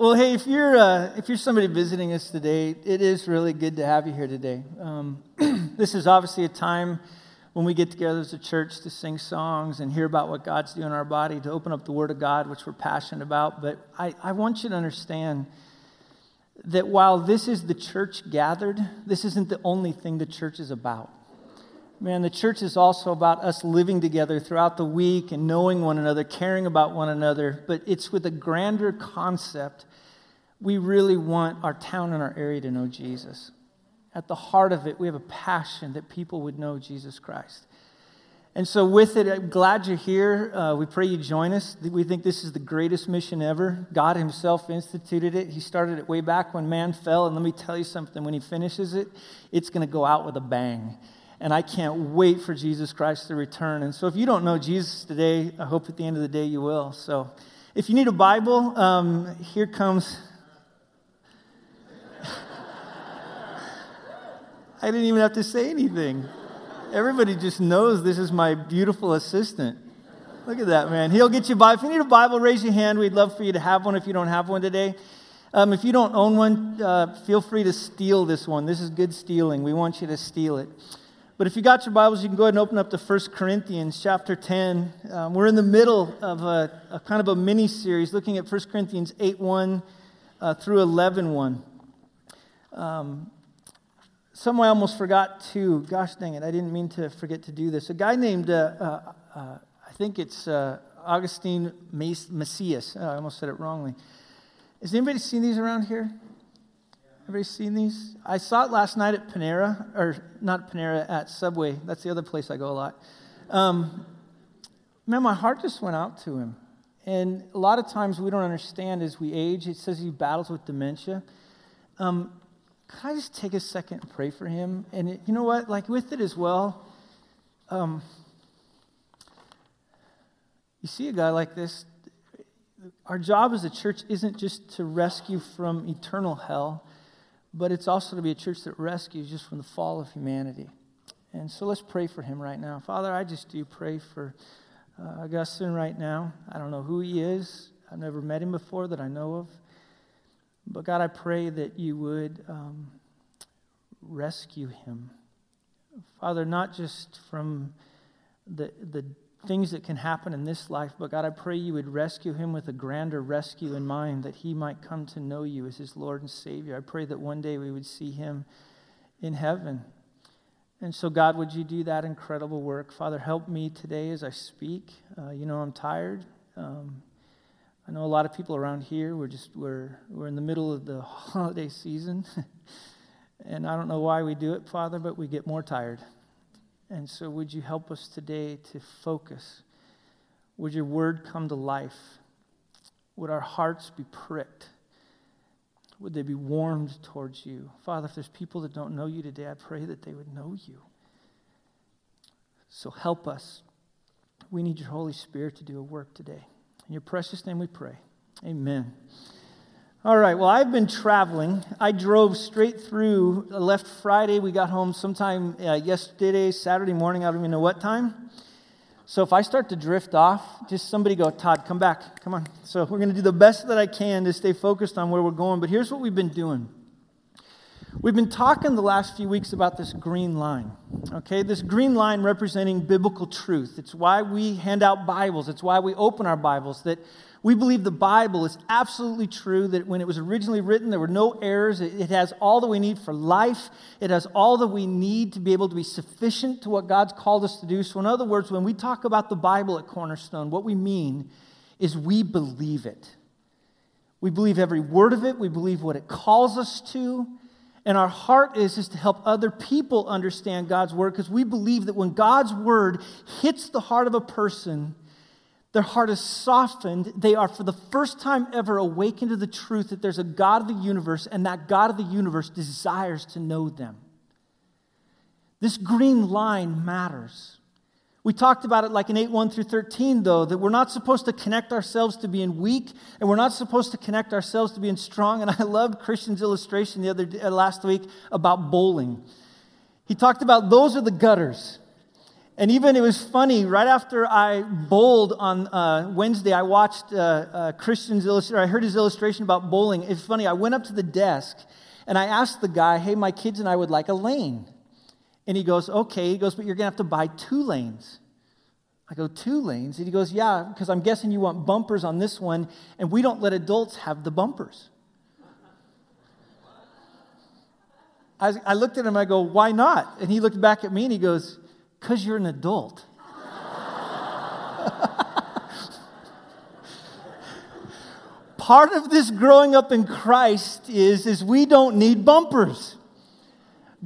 Well, hey, if you're uh, if you're somebody visiting us today, it is really good to have you here today. Um, this is obviously a time when we get together as a church to sing songs and hear about what God's doing in our body, to open up the Word of God, which we're passionate about. But I, I want you to understand that while this is the church gathered, this isn't the only thing the church is about. Man, the church is also about us living together throughout the week and knowing one another, caring about one another, but it's with a grander concept. We really want our town and our area to know Jesus. At the heart of it, we have a passion that people would know Jesus Christ. And so, with it, I'm glad you're here. Uh, we pray you join us. We think this is the greatest mission ever. God Himself instituted it. He started it way back when man fell. And let me tell you something when He finishes it, it's going to go out with a bang and I can't wait for Jesus Christ to return. And so, if you don't know Jesus today, I hope at the end of the day you will. So, if you need a Bible, um, here comes. I didn't even have to say anything. Everybody just knows this is my beautiful assistant. Look at that, man. He'll get you by. If you need a Bible, raise your hand. We'd love for you to have one if you don't have one today. Um, if you don't own one, uh, feel free to steal this one. This is good stealing. We want you to steal it. But if you got your Bibles, you can go ahead and open up to 1 Corinthians chapter 10. Um, we're in the middle of a, a, kind of a mini series looking at 1 Corinthians 8 1 uh, through 11 1. Um, some I almost forgot to, gosh dang it, I didn't mean to forget to do this. A guy named, uh, uh, uh I think it's uh, Augustine Macias. Oh, I almost said it wrongly. Has anybody seen these around here? Everybody seen these? I saw it last night at Panera, or not Panera, at Subway. That's the other place I go a lot. Um, man, my heart just went out to him. And a lot of times we don't understand as we age. It says he battles with dementia. Um, can I just take a second and pray for him? And it, you know what? Like with it as well, um, you see a guy like this. Our job as a church isn't just to rescue from eternal hell, but it's also to be a church that rescues just from the fall of humanity. And so let's pray for him right now. Father, I just do pray for uh, Augustine right now. I don't know who he is, I've never met him before that I know of. But God, I pray that you would um, rescue him. Father, not just from the, the things that can happen in this life, but God, I pray you would rescue him with a grander rescue in mind, that he might come to know you as his Lord and Savior. I pray that one day we would see him in heaven. And so, God, would you do that incredible work? Father, help me today as I speak. Uh, you know, I'm tired. Um, I know a lot of people around here. We're just we're we're in the middle of the holiday season, and I don't know why we do it, Father, but we get more tired. And so, would you help us today to focus? Would your word come to life? Would our hearts be pricked? Would they be warmed towards you? Father, if there's people that don't know you today, I pray that they would know you. So help us. We need your Holy Spirit to do a work today. In your precious name we pray. Amen. All right, well, I've been traveling. I drove straight through, left Friday. We got home sometime uh, yesterday, Saturday morning. I don't even know what time. So if I start to drift off, just somebody go, Todd, come back. Come on. So we're going to do the best that I can to stay focused on where we're going. But here's what we've been doing. We've been talking the last few weeks about this green line. Okay, this green line representing biblical truth. It's why we hand out Bibles, it's why we open our Bibles, that we believe the Bible is absolutely true, that when it was originally written, there were no errors. It has all that we need for life, it has all that we need to be able to be sufficient to what God's called us to do. So, in other words, when we talk about the Bible at Cornerstone, what we mean is we believe it. We believe every word of it, we believe what it calls us to. And our heart is, is to help other people understand God's word because we believe that when God's word hits the heart of a person, their heart is softened. They are, for the first time ever, awakened to the truth that there's a God of the universe, and that God of the universe desires to know them. This green line matters. We talked about it like in 8 1 through 13, though, that we're not supposed to connect ourselves to being weak, and we're not supposed to connect ourselves to being strong. And I loved Christian's illustration the other day, last week about bowling. He talked about those are the gutters And even it was funny, right after I bowled on uh, Wednesday, I watched uh, uh, Christian's illustration, I heard his illustration about bowling. It's funny, I went up to the desk and I asked the guy, hey, my kids and I would like a lane. And he goes, okay. He goes, but you're going to have to buy two lanes. I go, two lanes? And he goes, yeah, because I'm guessing you want bumpers on this one, and we don't let adults have the bumpers. I, I looked at him, I go, why not? And he looked back at me and he goes, because you're an adult. Part of this growing up in Christ is, is we don't need bumpers.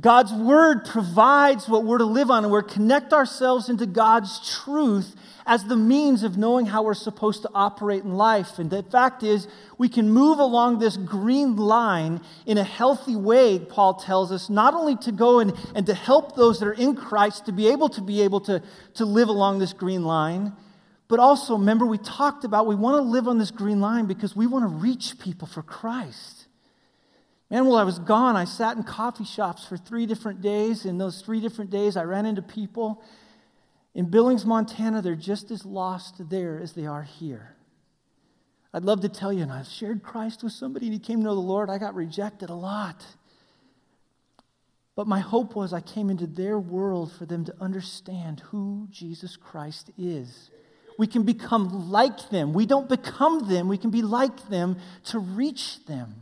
God's word provides what we're to live on, and we're to connect ourselves into God's truth as the means of knowing how we're supposed to operate in life. And the fact is, we can move along this green line in a healthy way, Paul tells us, not only to go and, and to help those that are in Christ to be able to be able to, to live along this green line, but also, remember, we talked about we want to live on this green line because we want to reach people for Christ. Man, while I was gone, I sat in coffee shops for three different days. In those three different days, I ran into people in Billings, Montana, they're just as lost there as they are here. I'd love to tell you, and I've shared Christ with somebody and he came to know the Lord. I got rejected a lot. But my hope was I came into their world for them to understand who Jesus Christ is. We can become like them. We don't become them, we can be like them to reach them.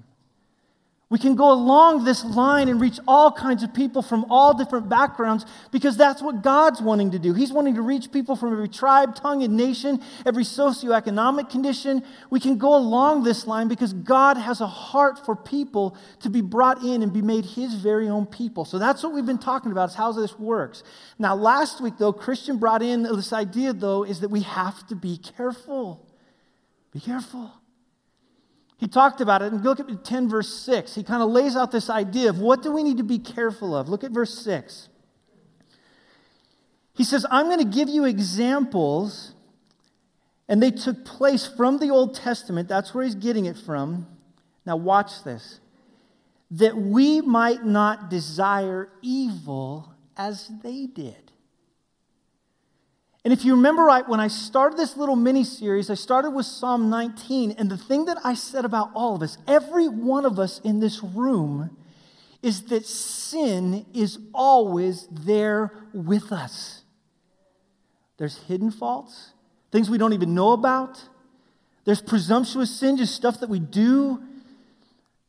We can go along this line and reach all kinds of people from all different backgrounds because that's what God's wanting to do. He's wanting to reach people from every tribe, tongue, and nation, every socioeconomic condition. We can go along this line because God has a heart for people to be brought in and be made His very own people. So that's what we've been talking about, is how this works. Now, last week, though, Christian brought in this idea, though, is that we have to be careful. Be careful. He talked about it, and look at 10, verse 6. He kind of lays out this idea of what do we need to be careful of. Look at verse 6. He says, I'm going to give you examples, and they took place from the Old Testament. That's where he's getting it from. Now, watch this. That we might not desire evil as they did. And if you remember right, when I started this little mini series, I started with Psalm 19. And the thing that I said about all of us, every one of us in this room, is that sin is always there with us. There's hidden faults, things we don't even know about. There's presumptuous sin, just stuff that we do.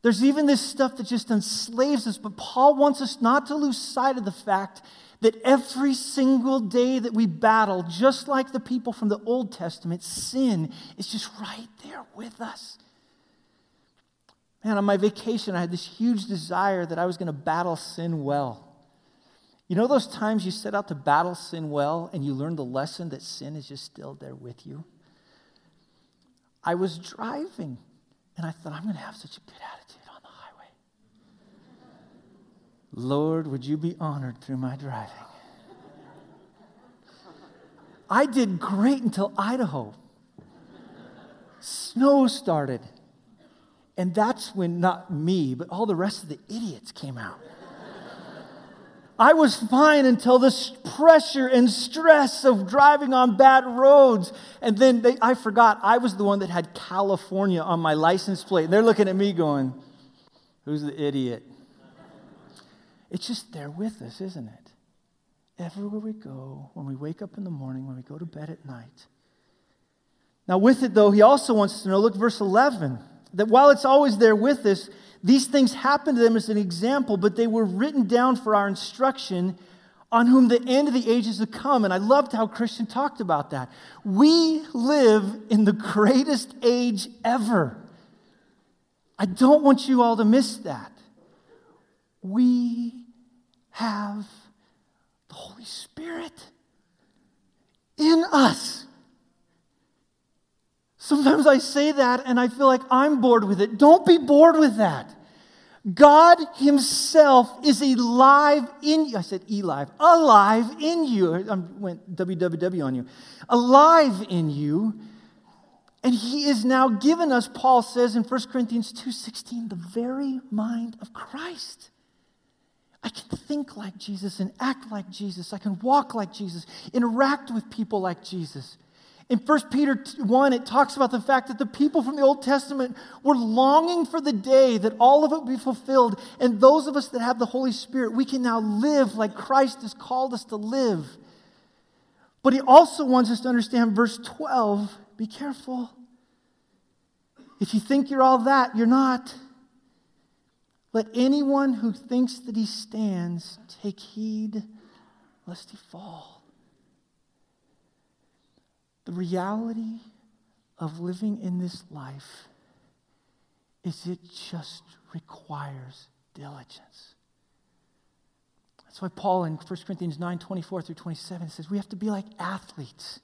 There's even this stuff that just enslaves us. But Paul wants us not to lose sight of the fact that every single day that we battle, just like the people from the Old Testament, sin is just right there with us. Man, on my vacation, I had this huge desire that I was going to battle sin well. You know those times you set out to battle sin well and you learn the lesson that sin is just still there with you? I was driving and I thought, I'm going to have such a good attitude. Lord, would you be honored through my driving? I did great until Idaho. Snow started. And that's when not me, but all the rest of the idiots came out. I was fine until the pressure and stress of driving on bad roads. And then they, I forgot I was the one that had California on my license plate. And they're looking at me going, Who's the idiot? It's just there with us, isn't it? Everywhere we go, when we wake up in the morning, when we go to bed at night. Now, with it, though, he also wants us to know look, verse 11, that while it's always there with us, these things happened to them as an example, but they were written down for our instruction on whom the end of the ages have come. And I loved how Christian talked about that. We live in the greatest age ever. I don't want you all to miss that. We have the Holy Spirit in us. Sometimes I say that and I feel like I'm bored with it. Don't be bored with that. God Himself is alive in you. I said alive, alive in you. I went www on you. Alive in you. And He is now given us, Paul says in 1 Corinthians 2.16, the very mind of Christ. I can think like Jesus and act like Jesus. I can walk like Jesus, interact with people like Jesus. In 1 Peter 1, it talks about the fact that the people from the Old Testament were longing for the day that all of it would be fulfilled. And those of us that have the Holy Spirit, we can now live like Christ has called us to live. But he also wants us to understand verse 12 be careful. If you think you're all that, you're not. Let anyone who thinks that he stands take heed lest he fall. The reality of living in this life is it just requires diligence. That's why Paul in 1 Corinthians 9 24 through 27 says we have to be like athletes.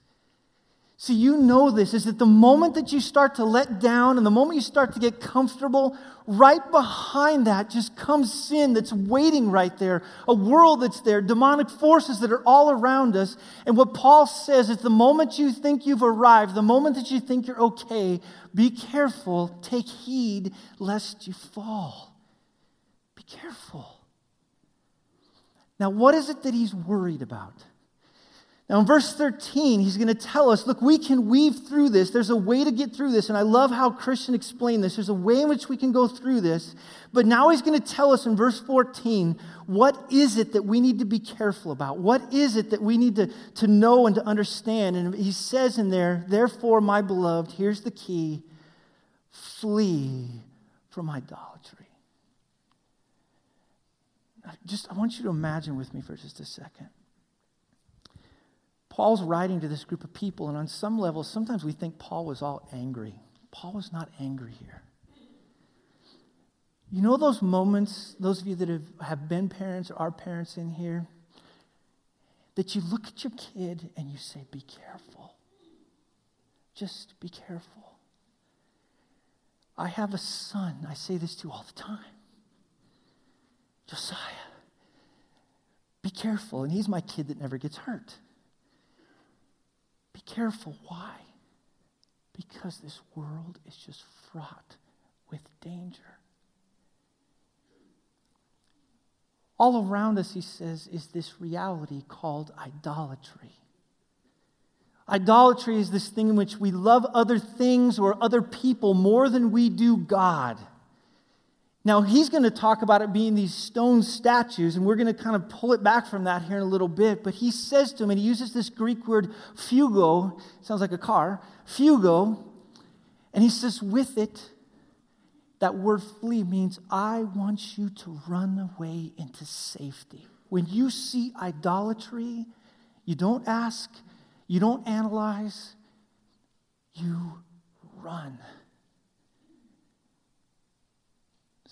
See, you know this is that the moment that you start to let down and the moment you start to get comfortable, right behind that just comes sin that's waiting right there, a world that's there, demonic forces that are all around us. And what Paul says is the moment you think you've arrived, the moment that you think you're okay, be careful, take heed lest you fall. Be careful. Now, what is it that he's worried about? Now, in verse 13, he's going to tell us look, we can weave through this. There's a way to get through this. And I love how Christian explained this. There's a way in which we can go through this. But now he's going to tell us in verse 14 what is it that we need to be careful about? What is it that we need to, to know and to understand? And he says in there, therefore, my beloved, here's the key flee from idolatry. Just, I want you to imagine with me for just a second Paul's writing to this group of people, and on some level, sometimes we think Paul was all angry. Paul was not angry here. You know those moments, those of you that have, have been parents or are parents in here, that you look at your kid and you say, Be careful. Just be careful. I have a son, I say this to you all the time Josiah. Be careful. And he's my kid that never gets hurt. Be careful. Why? Because this world is just fraught with danger. All around us, he says, is this reality called idolatry. Idolatry is this thing in which we love other things or other people more than we do God. Now, he's going to talk about it being these stone statues, and we're going to kind of pull it back from that here in a little bit. But he says to him, and he uses this Greek word fugo, sounds like a car, fugo, and he says, with it, that word flee means I want you to run away into safety. When you see idolatry, you don't ask, you don't analyze, you run.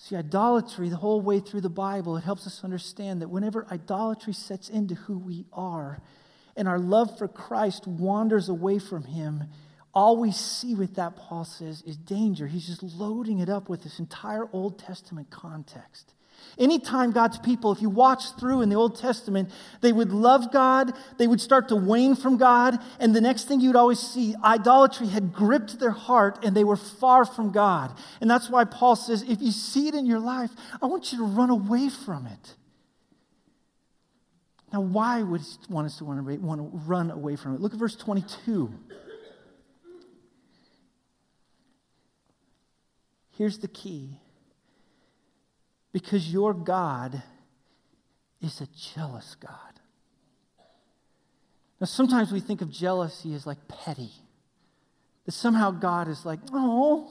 See, idolatry, the whole way through the Bible, it helps us understand that whenever idolatry sets into who we are and our love for Christ wanders away from Him, all we see with that, Paul says, is danger. He's just loading it up with this entire Old Testament context. Anytime God's people, if you watch through in the Old Testament, they would love God, they would start to wane from God, and the next thing you'd always see, idolatry had gripped their heart and they were far from God. And that's why Paul says, if you see it in your life, I want you to run away from it. Now, why would he want us to want to run away from it? Look at verse 22. Here's the key because your God is a jealous God. Now, sometimes we think of jealousy as like petty, that somehow God is like, oh,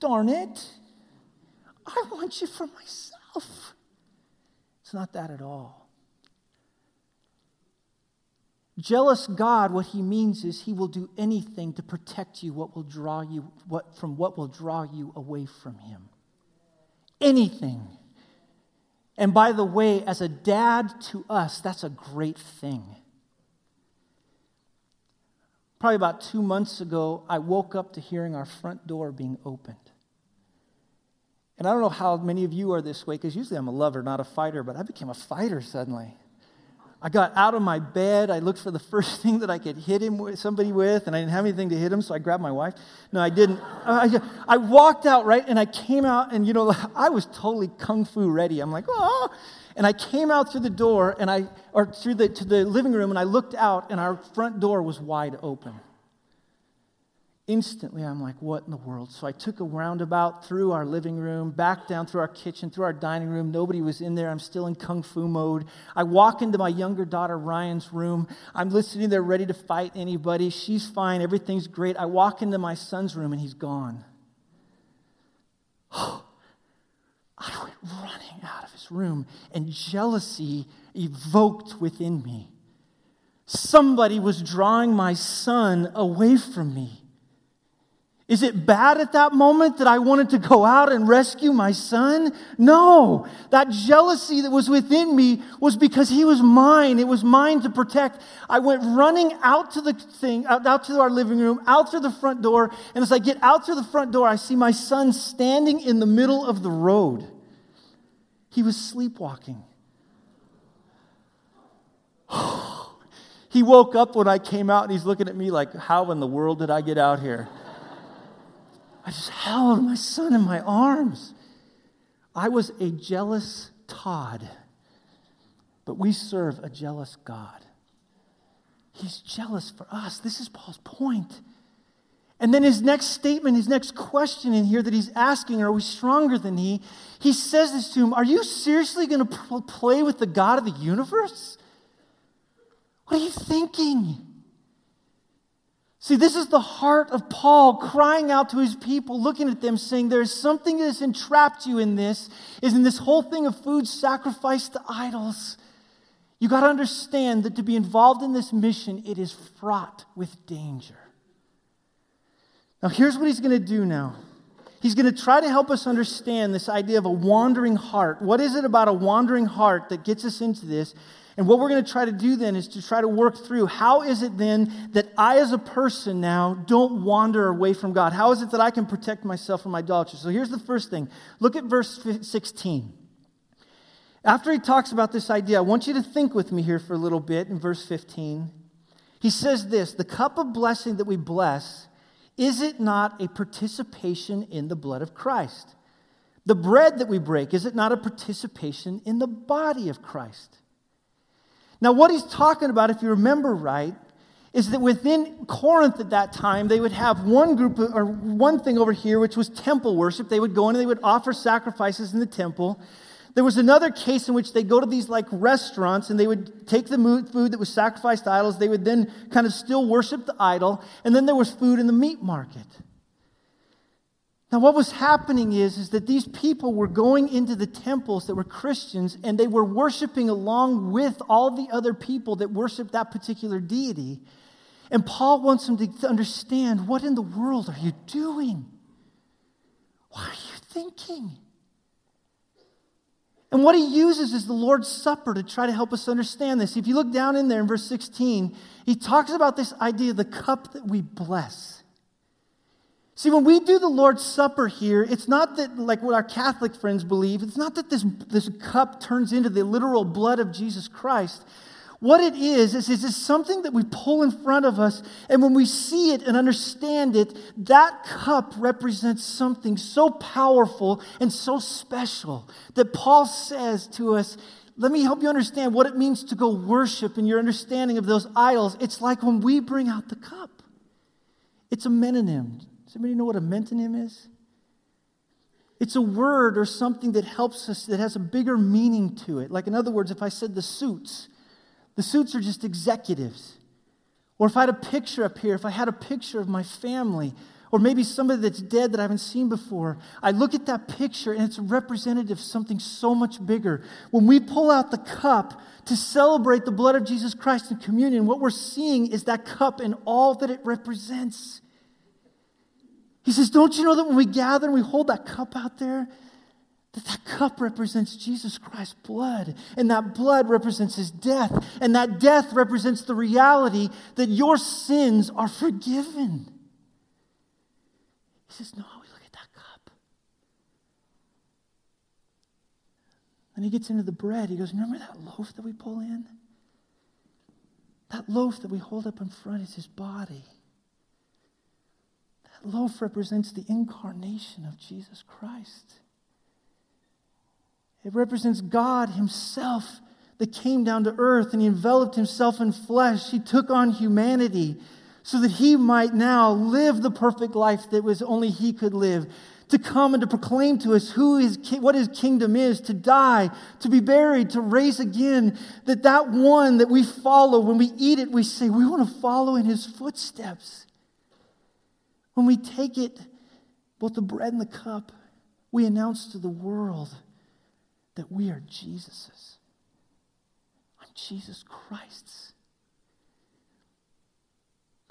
darn it, I want you for myself. It's not that at all. Jealous God, what he means is he will do anything to protect you what will draw you what, from what will draw you away from him anything. And by the way, as a dad to us, that's a great thing. Probably about two months ago, I woke up to hearing our front door being opened. And I don't know how many of you are this way, because usually I'm a lover, not a fighter, but I became a fighter suddenly. I got out of my bed. I looked for the first thing that I could hit him with, somebody with, and I didn't have anything to hit him, so I grabbed my wife. No, I didn't. I, I walked out, right, and I came out, and you know, I was totally kung fu ready. I'm like, oh. And I came out through the door, and I, or through the, to the living room, and I looked out, and our front door was wide open. Instantly, I'm like, what in the world? So I took a roundabout through our living room, back down through our kitchen, through our dining room. Nobody was in there. I'm still in kung fu mode. I walk into my younger daughter Ryan's room. I'm listening there, ready to fight anybody. She's fine. Everything's great. I walk into my son's room, and he's gone. I went running out of his room, and jealousy evoked within me. Somebody was drawing my son away from me. Is it bad at that moment that I wanted to go out and rescue my son? No. That jealousy that was within me was because he was mine. It was mine to protect. I went running out to the thing, out, to our living room, out through the front door. And as I get out through the front door, I see my son standing in the middle of the road. He was sleepwalking. he woke up when I came out and he's looking at me like, How in the world did I get out here? I just held my son in my arms. I was a jealous Todd, but we serve a jealous God. He's jealous for us. This is Paul's point. And then his next statement, his next question in here that he's asking, are we stronger than he? He says this to him Are you seriously going to play with the God of the universe? What are you thinking? See, this is the heart of Paul crying out to his people, looking at them, saying, There's something that has entrapped you in this, is in this whole thing of food sacrificed to idols. You got to understand that to be involved in this mission, it is fraught with danger. Now, here's what he's going to do now. He's going to try to help us understand this idea of a wandering heart. What is it about a wandering heart that gets us into this? And what we're going to try to do then is to try to work through how is it then that I, as a person now, don't wander away from God? How is it that I can protect myself from idolatry? So here's the first thing look at verse 16. After he talks about this idea, I want you to think with me here for a little bit in verse 15. He says this The cup of blessing that we bless, is it not a participation in the blood of Christ? The bread that we break, is it not a participation in the body of Christ? Now, what he's talking about, if you remember right, is that within Corinth at that time, they would have one group or one thing over here, which was temple worship. They would go in and they would offer sacrifices in the temple. There was another case in which they go to these like restaurants and they would take the food that was sacrificed to idols. They would then kind of still worship the idol. And then there was food in the meat market. Now, what was happening is, is that these people were going into the temples that were Christians and they were worshiping along with all the other people that worshiped that particular deity. And Paul wants them to understand what in the world are you doing? What are you thinking? And what he uses is the Lord's Supper to try to help us understand this. If you look down in there in verse 16, he talks about this idea of the cup that we bless. See, when we do the Lord's Supper here, it's not that, like what our Catholic friends believe, it's not that this, this cup turns into the literal blood of Jesus Christ. What it is, is, is it's something that we pull in front of us, and when we see it and understand it, that cup represents something so powerful and so special that Paul says to us, let me help you understand what it means to go worship and your understanding of those idols. It's like when we bring out the cup. It's a metonym. Does anybody know what a metonym is? It's a word or something that helps us, that has a bigger meaning to it. Like, in other words, if I said the suits, the suits are just executives. Or if I had a picture up here, if I had a picture of my family, or maybe somebody that's dead that I haven't seen before, I look at that picture and it's representative of something so much bigger. When we pull out the cup to celebrate the blood of Jesus Christ in communion, what we're seeing is that cup and all that it represents. He says, Don't you know that when we gather and we hold that cup out there, that that cup represents Jesus Christ's blood, and that blood represents his death, and that death represents the reality that your sins are forgiven. He says, No, we look at that cup. And he gets into the bread. He goes, Remember that loaf that we pull in? That loaf that we hold up in front is his body. Loaf represents the incarnation of Jesus Christ. It represents God himself that came down to earth and he enveloped himself in flesh. He took on humanity so that he might now live the perfect life that was only he could live to come and to proclaim to us who his, what his kingdom is, to die, to be buried, to raise again, that that one that we follow, when we eat it, we say, we want to follow in his footsteps. When we take it, both the bread and the cup, we announce to the world that we are Jesus's. I'm Jesus Christ's.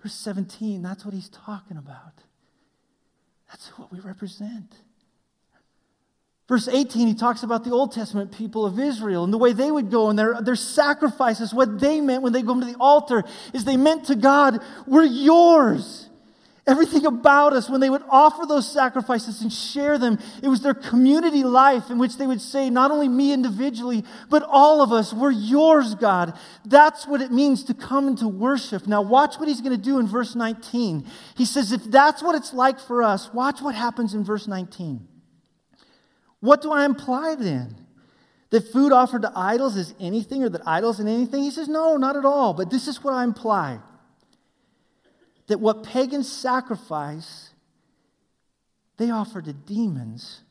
Verse 17, that's what he's talking about. That's what we represent. Verse 18, he talks about the Old Testament people of Israel and the way they would go and their, their sacrifices. What they meant when they go to the altar is they meant to God, We're yours. Everything about us, when they would offer those sacrifices and share them, it was their community life in which they would say, not only me individually, but all of us, we're yours, God. That's what it means to come into worship. Now, watch what he's going to do in verse 19. He says, if that's what it's like for us, watch what happens in verse 19. What do I imply then? That food offered to idols is anything or that idols in anything? He says, no, not at all. But this is what I imply that what pagans sacrifice, they offer to demons,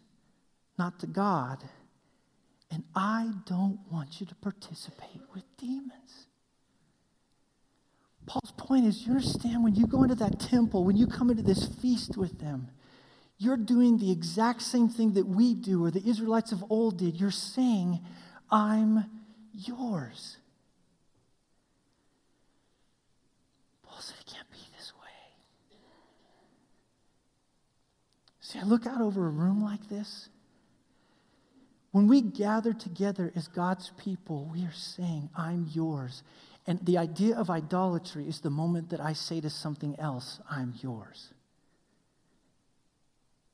not to God. And I don't want you to participate with demons. Paul's point is you understand when you go into that temple, when you come into this feast with them, you're doing the exact same thing that we do or the Israelites of old did. You're saying, I'm yours. See, I look out over a room like this. When we gather together as God's people, we are saying, I'm yours. And the idea of idolatry is the moment that I say to something else, I'm yours.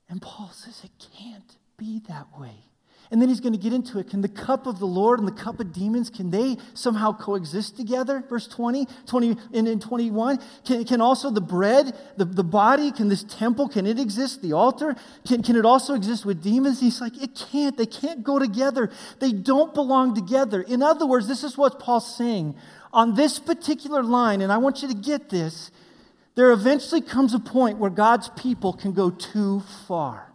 And Paul says it can't be that way. And then he's going to get into it. Can the cup of the Lord and the cup of demons, can they somehow coexist together? Verse 20, 20 and, and 21. Can, can also the bread, the, the body, can this temple, can it exist? The altar? Can, can it also exist with demons? He's like, it can't. They can't go together. They don't belong together. In other words, this is what Paul's saying. On this particular line, and I want you to get this, there eventually comes a point where God's people can go too far.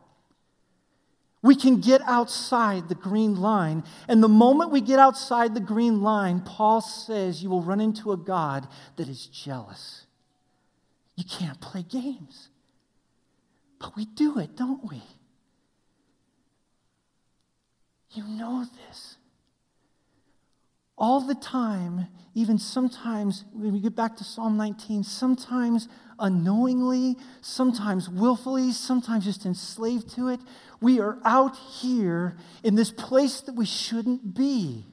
We can get outside the green line. And the moment we get outside the green line, Paul says you will run into a God that is jealous. You can't play games. But we do it, don't we? You know this. All the time, even sometimes, when we get back to Psalm 19, sometimes unknowingly, sometimes willfully, sometimes just enslaved to it, we are out here in this place that we shouldn't be.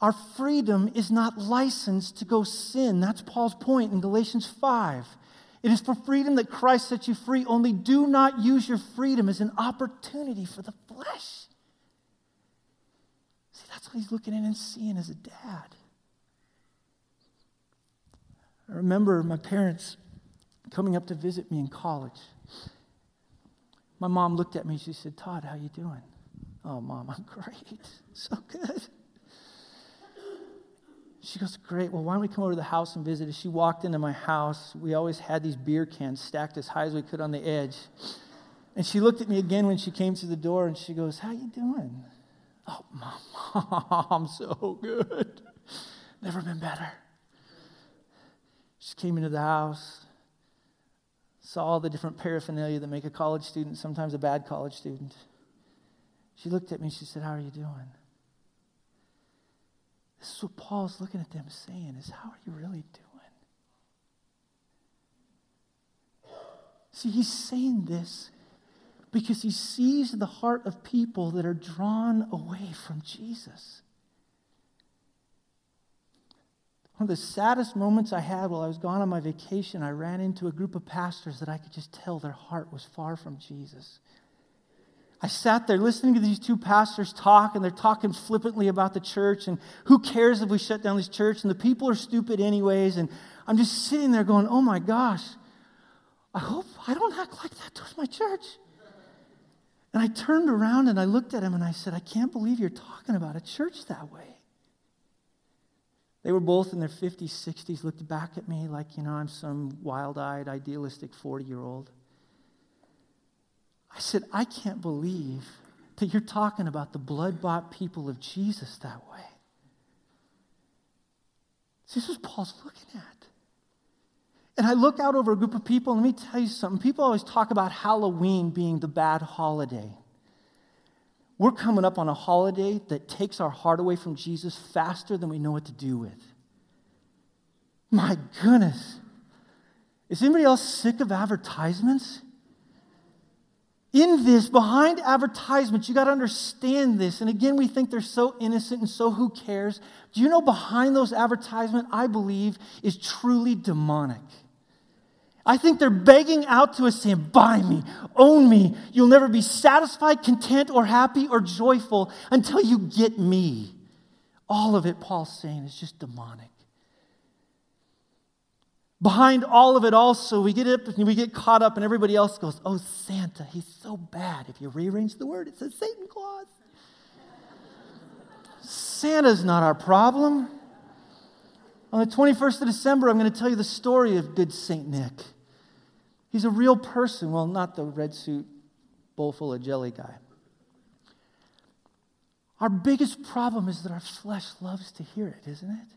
Our freedom is not licensed to go sin. That's Paul's point in Galatians 5. It is for freedom that Christ set you free. Only do not use your freedom as an opportunity for the flesh. What he's looking in and seeing as a dad. I remember my parents coming up to visit me in college. My mom looked at me. She said, Todd, how you doing? Oh, mom, I'm great. So good. She goes, Great. Well, why don't we come over to the house and visit? As she walked into my house, we always had these beer cans stacked as high as we could on the edge. And she looked at me again when she came to the door and she goes, How you doing? Oh, mom, I'm so good. Never been better. She came into the house, saw all the different paraphernalia that make a college student sometimes a bad college student. She looked at me she said, How are you doing? This is what Paul's looking at them saying is, How are you really doing? See, he's saying this because he sees the heart of people that are drawn away from Jesus. One of the saddest moments I had while I was gone on my vacation, I ran into a group of pastors that I could just tell their heart was far from Jesus. I sat there listening to these two pastors talk, and they're talking flippantly about the church and who cares if we shut down this church, and the people are stupid anyways. And I'm just sitting there going, oh my gosh, I hope I don't act like that towards my church. And I turned around and I looked at him and I said, I can't believe you're talking about a church that way. They were both in their 50s, 60s, looked back at me like, you know, I'm some wild eyed, idealistic 40 year old. I said, I can't believe that you're talking about the blood bought people of Jesus that way. This is Paul's looking at. And I look out over a group of people, and let me tell you something. People always talk about Halloween being the bad holiday. We're coming up on a holiday that takes our heart away from Jesus faster than we know what to do with. My goodness. Is anybody else sick of advertisements? in this, behind advertisements, you got to understand this. And again, we think they're so innocent and so who cares. Do you know behind those advertisements, I believe, is truly demonic? I think they're begging out to us saying, Buy me, own me. You'll never be satisfied, content, or happy or joyful until you get me. All of it, Paul's saying, is just demonic. Behind all of it, also, we get up we get caught up, and everybody else goes, Oh, Santa, he's so bad. If you rearrange the word, it says Satan Claus. Santa's not our problem. On the 21st of December, I'm going to tell you the story of good St. Nick. He's a real person. Well, not the red suit, bowl full of jelly guy. Our biggest problem is that our flesh loves to hear it, isn't it?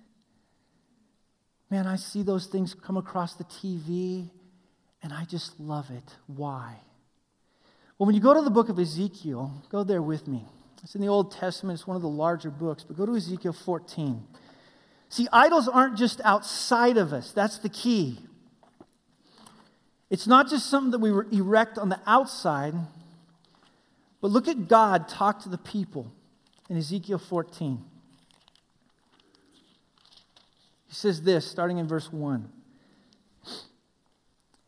Man, I see those things come across the TV and I just love it. Why? Well, when you go to the book of Ezekiel, go there with me. It's in the Old Testament, it's one of the larger books, but go to Ezekiel 14. See, idols aren't just outside of us, that's the key. It's not just something that we erect on the outside, but look at God talk to the people in Ezekiel 14. He says this, starting in verse 1.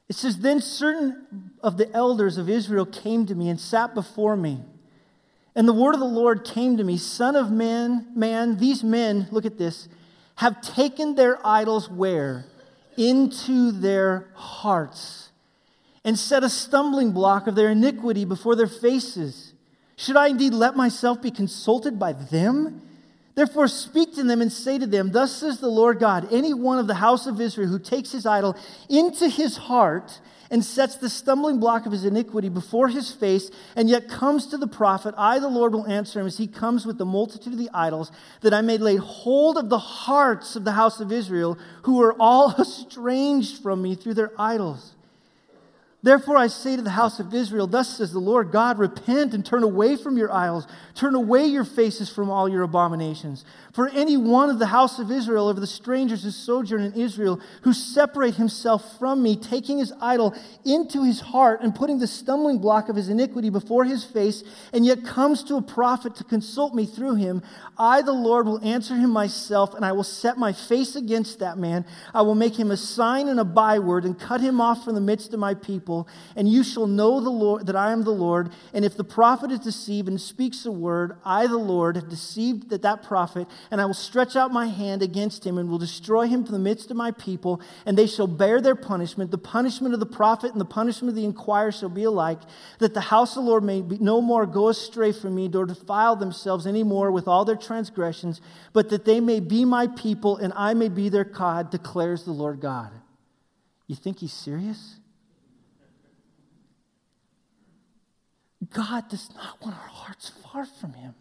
It says, Then certain of the elders of Israel came to me and sat before me. And the word of the Lord came to me, Son of man, man, these men, look at this, have taken their idols where? Into their hearts, and set a stumbling block of their iniquity before their faces. Should I indeed let myself be consulted by them? Therefore, speak to them and say to them, Thus says the Lord God, any one of the house of Israel who takes his idol into his heart and sets the stumbling block of his iniquity before his face, and yet comes to the prophet, I, the Lord, will answer him as he comes with the multitude of the idols, that I may lay hold of the hearts of the house of Israel, who are all estranged from me through their idols. Therefore, I say to the house of Israel, Thus says the Lord God, repent and turn away from your idols, turn away your faces from all your abominations. For any one of the house of Israel, of the strangers who sojourn in Israel, who separate himself from me, taking his idol into his heart and putting the stumbling block of his iniquity before his face, and yet comes to a prophet to consult me through him, I, the Lord, will answer him myself, and I will set my face against that man. I will make him a sign and a byword, and cut him off from the midst of my people. And you shall know the Lord that I am the Lord. And if the prophet is deceived and speaks a word, I, the Lord, have deceived that, that prophet, and I will stretch out my hand against him and will destroy him from the midst of my people, and they shall bear their punishment. The punishment of the prophet and the punishment of the inquirer shall be alike, that the house of the Lord may no more go astray from me, nor defile themselves any more with all their transgressions, but that they may be my people and I may be their God, declares the Lord God. You think he's serious? God does not want our hearts far from him.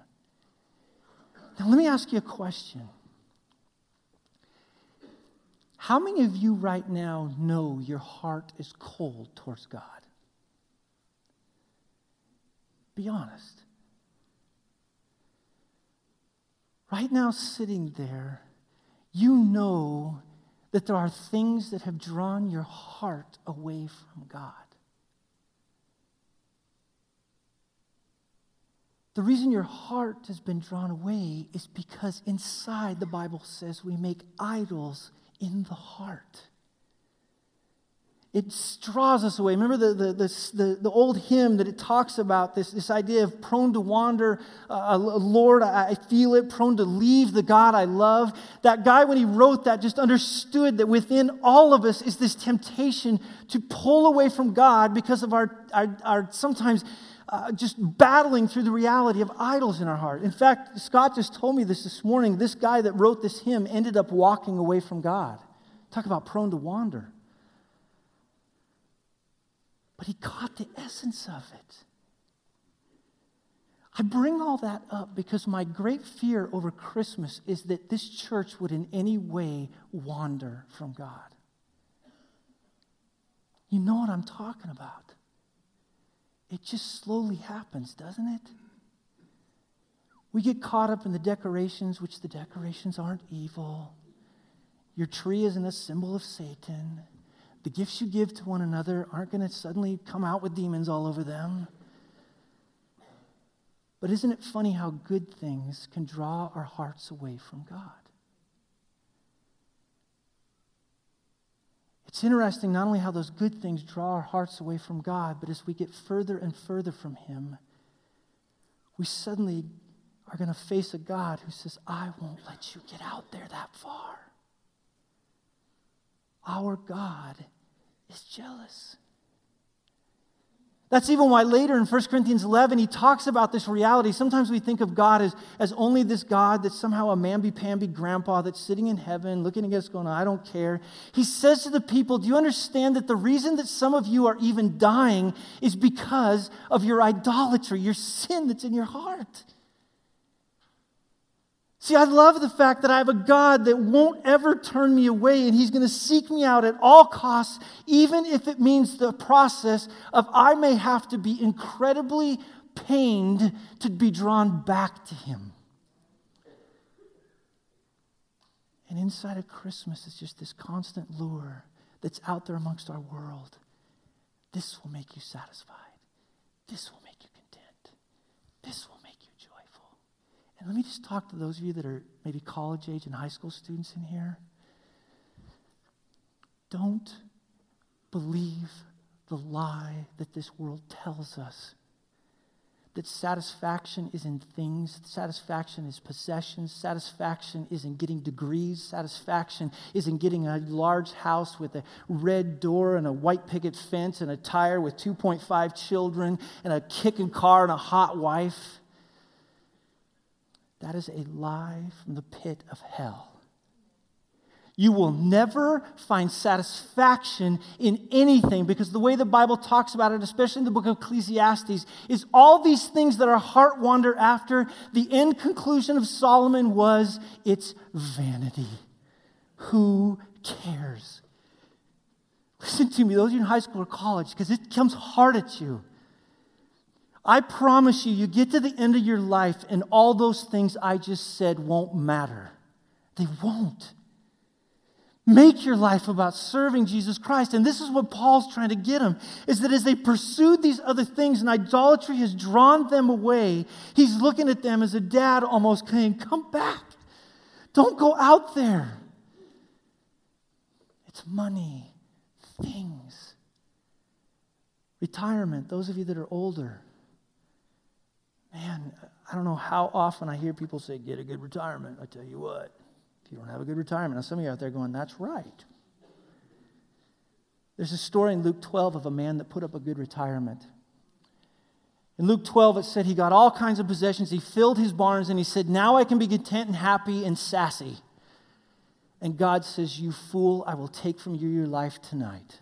Now, let me ask you a question. How many of you right now know your heart is cold towards God? Be honest. right now sitting there, you know that there are things that have drawn your heart away from God. The reason your heart has been drawn away is because inside the Bible says we make idols in the heart. it draws us away. Remember the, the, the, the, old hymn that it talks about this, this idea of prone to wander, uh, uh Lord, I feel it, prone to leave the God I love. That guy, when he wrote that, just understood that within all of us is this temptation to pull away from God because of our, our, our sometimes uh, just battling through the reality of idols in our heart. In fact, Scott just told me this this morning. This guy that wrote this hymn ended up walking away from God. Talk about prone to wander. But he caught the essence of it. I bring all that up because my great fear over Christmas is that this church would in any way wander from God. You know what I'm talking about. It just slowly happens, doesn't it? We get caught up in the decorations, which the decorations aren't evil. Your tree isn't a symbol of Satan. The gifts you give to one another aren't going to suddenly come out with demons all over them. But isn't it funny how good things can draw our hearts away from God? It's interesting not only how those good things draw our hearts away from God, but as we get further and further from Him, we suddenly are going to face a God who says, I won't let you get out there that far. Our God is jealous. That's even why later in 1 Corinthians 11, he talks about this reality. Sometimes we think of God as, as only this God that's somehow a mamby pamby grandpa that's sitting in heaven looking at us going, I don't care. He says to the people, Do you understand that the reason that some of you are even dying is because of your idolatry, your sin that's in your heart? See, I love the fact that I have a God that won't ever turn me away and He's going to seek me out at all costs, even if it means the process of I may have to be incredibly pained to be drawn back to Him. And inside of Christmas is just this constant lure that's out there amongst our world. This will make you satisfied. This will make you content. This will and let me just talk to those of you that are maybe college age and high school students in here. Don't believe the lie that this world tells us that satisfaction is in things, satisfaction is possessions, satisfaction is in getting degrees, satisfaction is in getting a large house with a red door and a white picket fence and a tire with 2.5 children and a kicking car and a hot wife. That is a lie from the pit of hell. You will never find satisfaction in anything because the way the Bible talks about it, especially in the book of Ecclesiastes, is all these things that our heart wander after. The end conclusion of Solomon was it's vanity. Who cares? Listen to me, those of you in high school or college, because it comes hard at you. I promise you, you get to the end of your life, and all those things I just said won't matter. They won't. Make your life about serving Jesus Christ. And this is what Paul's trying to get them is that as they pursued these other things and idolatry has drawn them away, he's looking at them as a dad almost saying, Come back. Don't go out there. It's money, things. Retirement, those of you that are older. Man, I don't know how often I hear people say, get a good retirement. I tell you what, if you don't have a good retirement, now some of you out there going, that's right. There's a story in Luke 12 of a man that put up a good retirement. In Luke 12, it said he got all kinds of possessions. He filled his barns and he said, Now I can be content and happy and sassy. And God says, You fool, I will take from you your life tonight.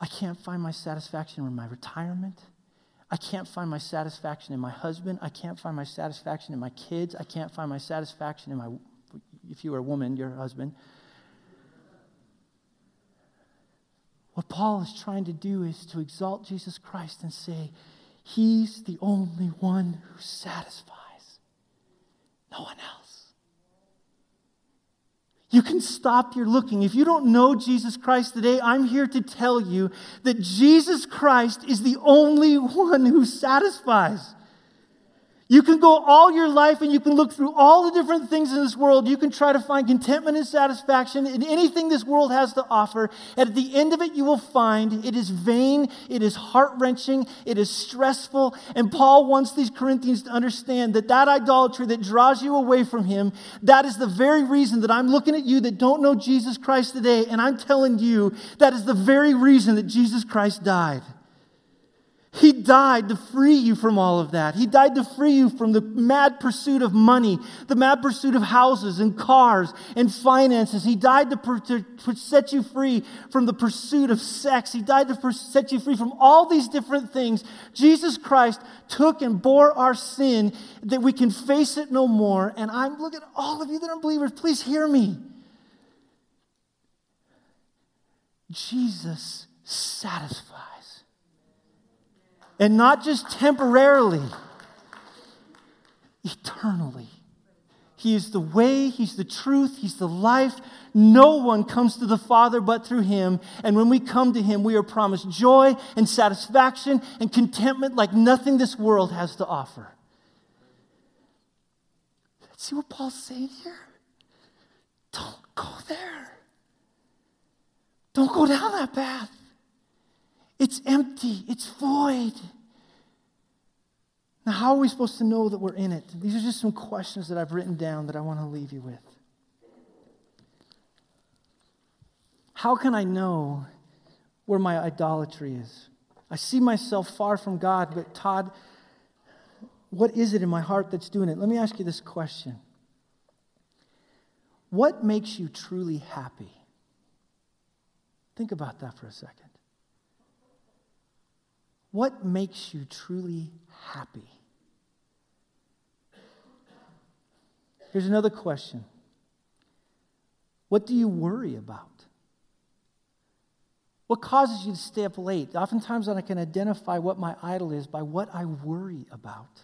I can't find my satisfaction in my retirement. I can't find my satisfaction in my husband. I can't find my satisfaction in my kids. I can't find my satisfaction in my, if you are a woman, your husband. What Paul is trying to do is to exalt Jesus Christ and say, He's the only one who satisfies, no one else. You can stop your looking. If you don't know Jesus Christ today, I'm here to tell you that Jesus Christ is the only one who satisfies. You can go all your life and you can look through all the different things in this world. You can try to find contentment and satisfaction in anything this world has to offer. And at the end of it, you will find it is vain, it is heart wrenching, it is stressful. And Paul wants these Corinthians to understand that that idolatry that draws you away from Him, that is the very reason that I'm looking at you that don't know Jesus Christ today. And I'm telling you that is the very reason that Jesus Christ died. He died to free you from all of that. He died to free you from the mad pursuit of money, the mad pursuit of houses and cars and finances. He died to, to, to set you free from the pursuit of sex. He died to set you free from all these different things. Jesus Christ took and bore our sin that we can face it no more. And I'm looking at all of you that are believers, please hear me. Jesus satisfies and not just temporarily, eternally. He is the way, He's the truth, He's the life. No one comes to the Father but through Him. And when we come to Him, we are promised joy and satisfaction and contentment like nothing this world has to offer. See what Paul's saying here? Don't go there. Don't go down that path. It's empty, it's void. Now, how are we supposed to know that we're in it? These are just some questions that I've written down that I want to leave you with. How can I know where my idolatry is? I see myself far from God, but Todd, what is it in my heart that's doing it? Let me ask you this question What makes you truly happy? Think about that for a second. What makes you truly happy? Here's another question What do you worry about? What causes you to stay up late? Oftentimes, I can identify what my idol is by what I worry about.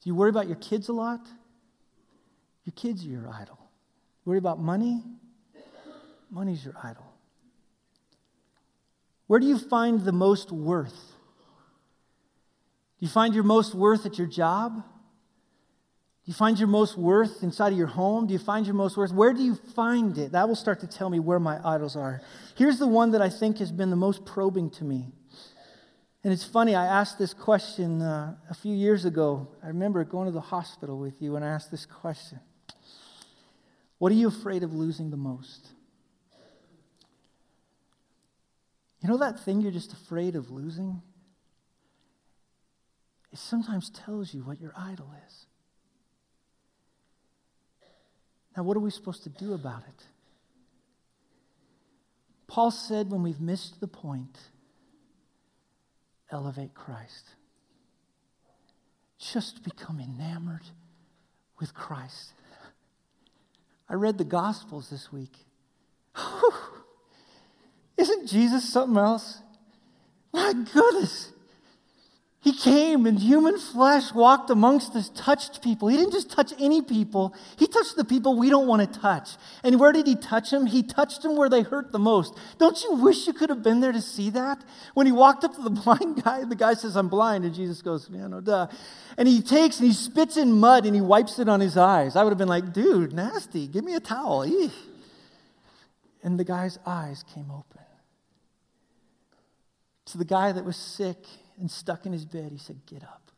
Do you worry about your kids a lot? Your kids are your idol. Worry about money? Money's your idol. Where do you find the most worth? Do you find your most worth at your job? Do you find your most worth inside of your home? Do you find your most worth? Where do you find it? That will start to tell me where my idols are. Here's the one that I think has been the most probing to me. And it's funny, I asked this question uh, a few years ago. I remember going to the hospital with you and I asked this question What are you afraid of losing the most? You know that thing you're just afraid of losing? It sometimes tells you what your idol is. Now, what are we supposed to do about it? Paul said when we've missed the point, elevate Christ. Just become enamored with Christ. I read the Gospels this week. Isn't Jesus something else? My goodness. He came in human flesh, walked amongst us, touched people. He didn't just touch any people, he touched the people we don't want to touch. And where did he touch them? He touched them where they hurt the most. Don't you wish you could have been there to see that? When he walked up to the blind guy, the guy says, I'm blind. And Jesus goes, Man, no duh. And he takes and he spits in mud and he wipes it on his eyes. I would have been like, Dude, nasty. Give me a towel. And the guy's eyes came open. To the guy that was sick and stuck in his bed, he said, Get up.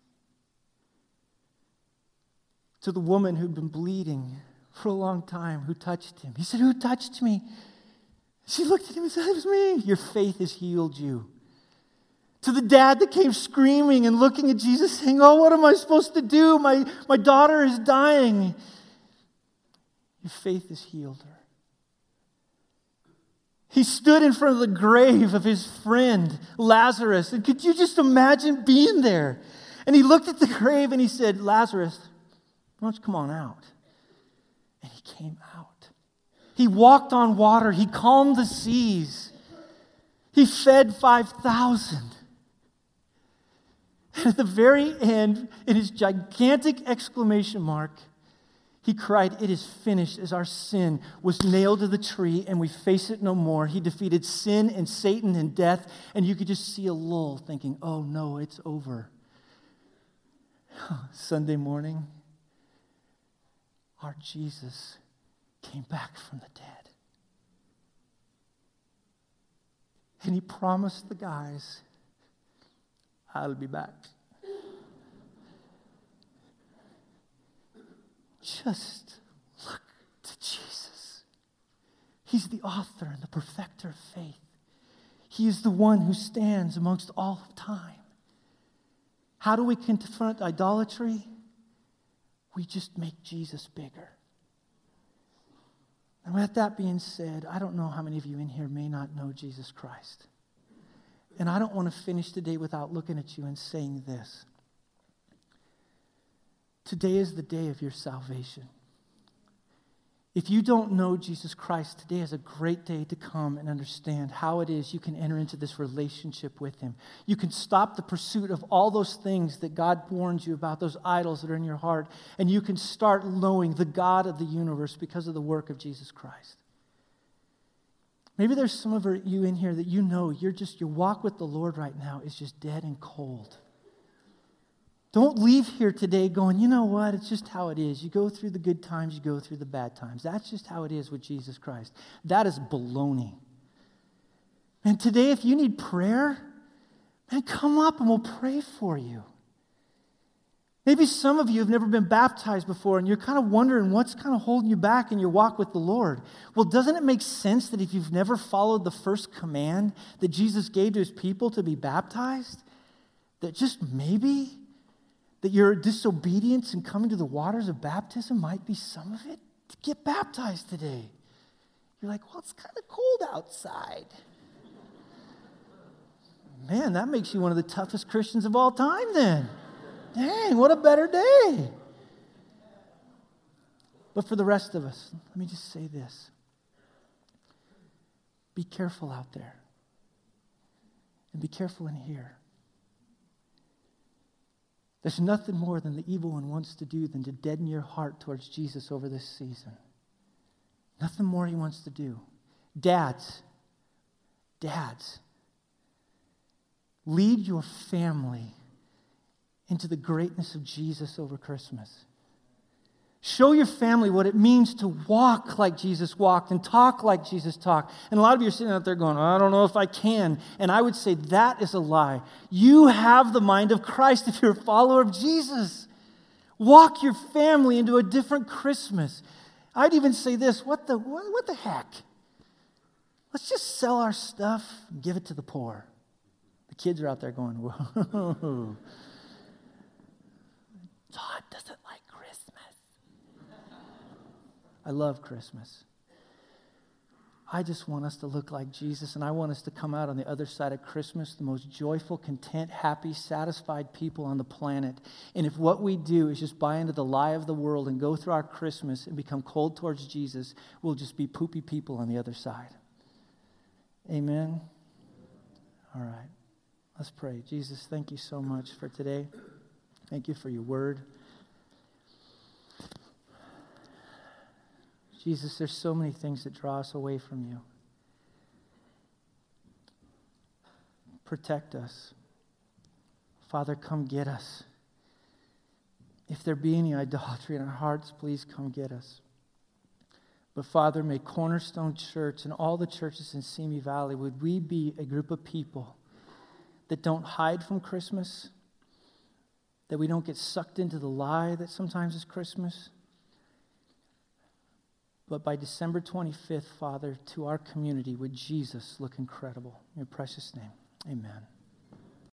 To the woman who'd been bleeding for a long time, who touched him, he said, Who touched me? She looked at him and said, It was me. Your faith has healed you. To the dad that came screaming and looking at Jesus, saying, Oh, what am I supposed to do? My, my daughter is dying. Your faith has healed her. He stood in front of the grave of his friend, Lazarus. And could you just imagine being there? And he looked at the grave and he said, Lazarus, why don't you come on out? And he came out. He walked on water. He calmed the seas. He fed 5,000. And at the very end, in his gigantic exclamation mark, he cried, It is finished, as our sin was nailed to the tree and we face it no more. He defeated sin and Satan and death, and you could just see a lull thinking, Oh no, it's over. Sunday morning, our Jesus came back from the dead. And he promised the guys, I'll be back. Just look to Jesus. He's the author and the perfecter of faith. He is the one who stands amongst all of time. How do we confront idolatry? We just make Jesus bigger. And with that being said, I don't know how many of you in here may not know Jesus Christ. And I don't want to finish today without looking at you and saying this. Today is the day of your salvation. If you don't know Jesus Christ, today is a great day to come and understand how it is you can enter into this relationship with Him. You can stop the pursuit of all those things that God warns you about, those idols that are in your heart, and you can start knowing the God of the universe because of the work of Jesus Christ. Maybe there's some of you in here that you know you're just, your walk with the Lord right now is just dead and cold. Don't leave here today going, you know what? It's just how it is. You go through the good times, you go through the bad times. That's just how it is with Jesus Christ. That is baloney. And today, if you need prayer, man, come up and we'll pray for you. Maybe some of you have never been baptized before and you're kind of wondering what's kind of holding you back in your walk with the Lord. Well, doesn't it make sense that if you've never followed the first command that Jesus gave to his people to be baptized, that just maybe that your disobedience in coming to the waters of baptism might be some of it? Get baptized today. You're like, well, it's kind of cold outside. Man, that makes you one of the toughest Christians of all time then. Dang, what a better day. But for the rest of us, let me just say this be careful out there, and be careful in here. There's nothing more than the evil one wants to do than to deaden your heart towards Jesus over this season. Nothing more he wants to do. Dads, dads, lead your family into the greatness of Jesus over Christmas. Show your family what it means to walk like Jesus walked and talk like Jesus talked. And a lot of you are sitting out there going, I don't know if I can. And I would say that is a lie. You have the mind of Christ if you're a follower of Jesus. Walk your family into a different Christmas. I'd even say this what the, what, what the heck? Let's just sell our stuff and give it to the poor. The kids are out there going, whoa. Todd doesn't like I love Christmas. I just want us to look like Jesus, and I want us to come out on the other side of Christmas the most joyful, content, happy, satisfied people on the planet. And if what we do is just buy into the lie of the world and go through our Christmas and become cold towards Jesus, we'll just be poopy people on the other side. Amen? All right. Let's pray. Jesus, thank you so much for today. Thank you for your word. Jesus, there's so many things that draw us away from you. Protect us. Father, come get us. If there be any idolatry in our hearts, please come get us. But Father, may Cornerstone Church and all the churches in Simi Valley, would we be a group of people that don't hide from Christmas, that we don't get sucked into the lie that sometimes is Christmas, but by December 25th, Father, to our community, would Jesus look incredible? In your precious name, amen.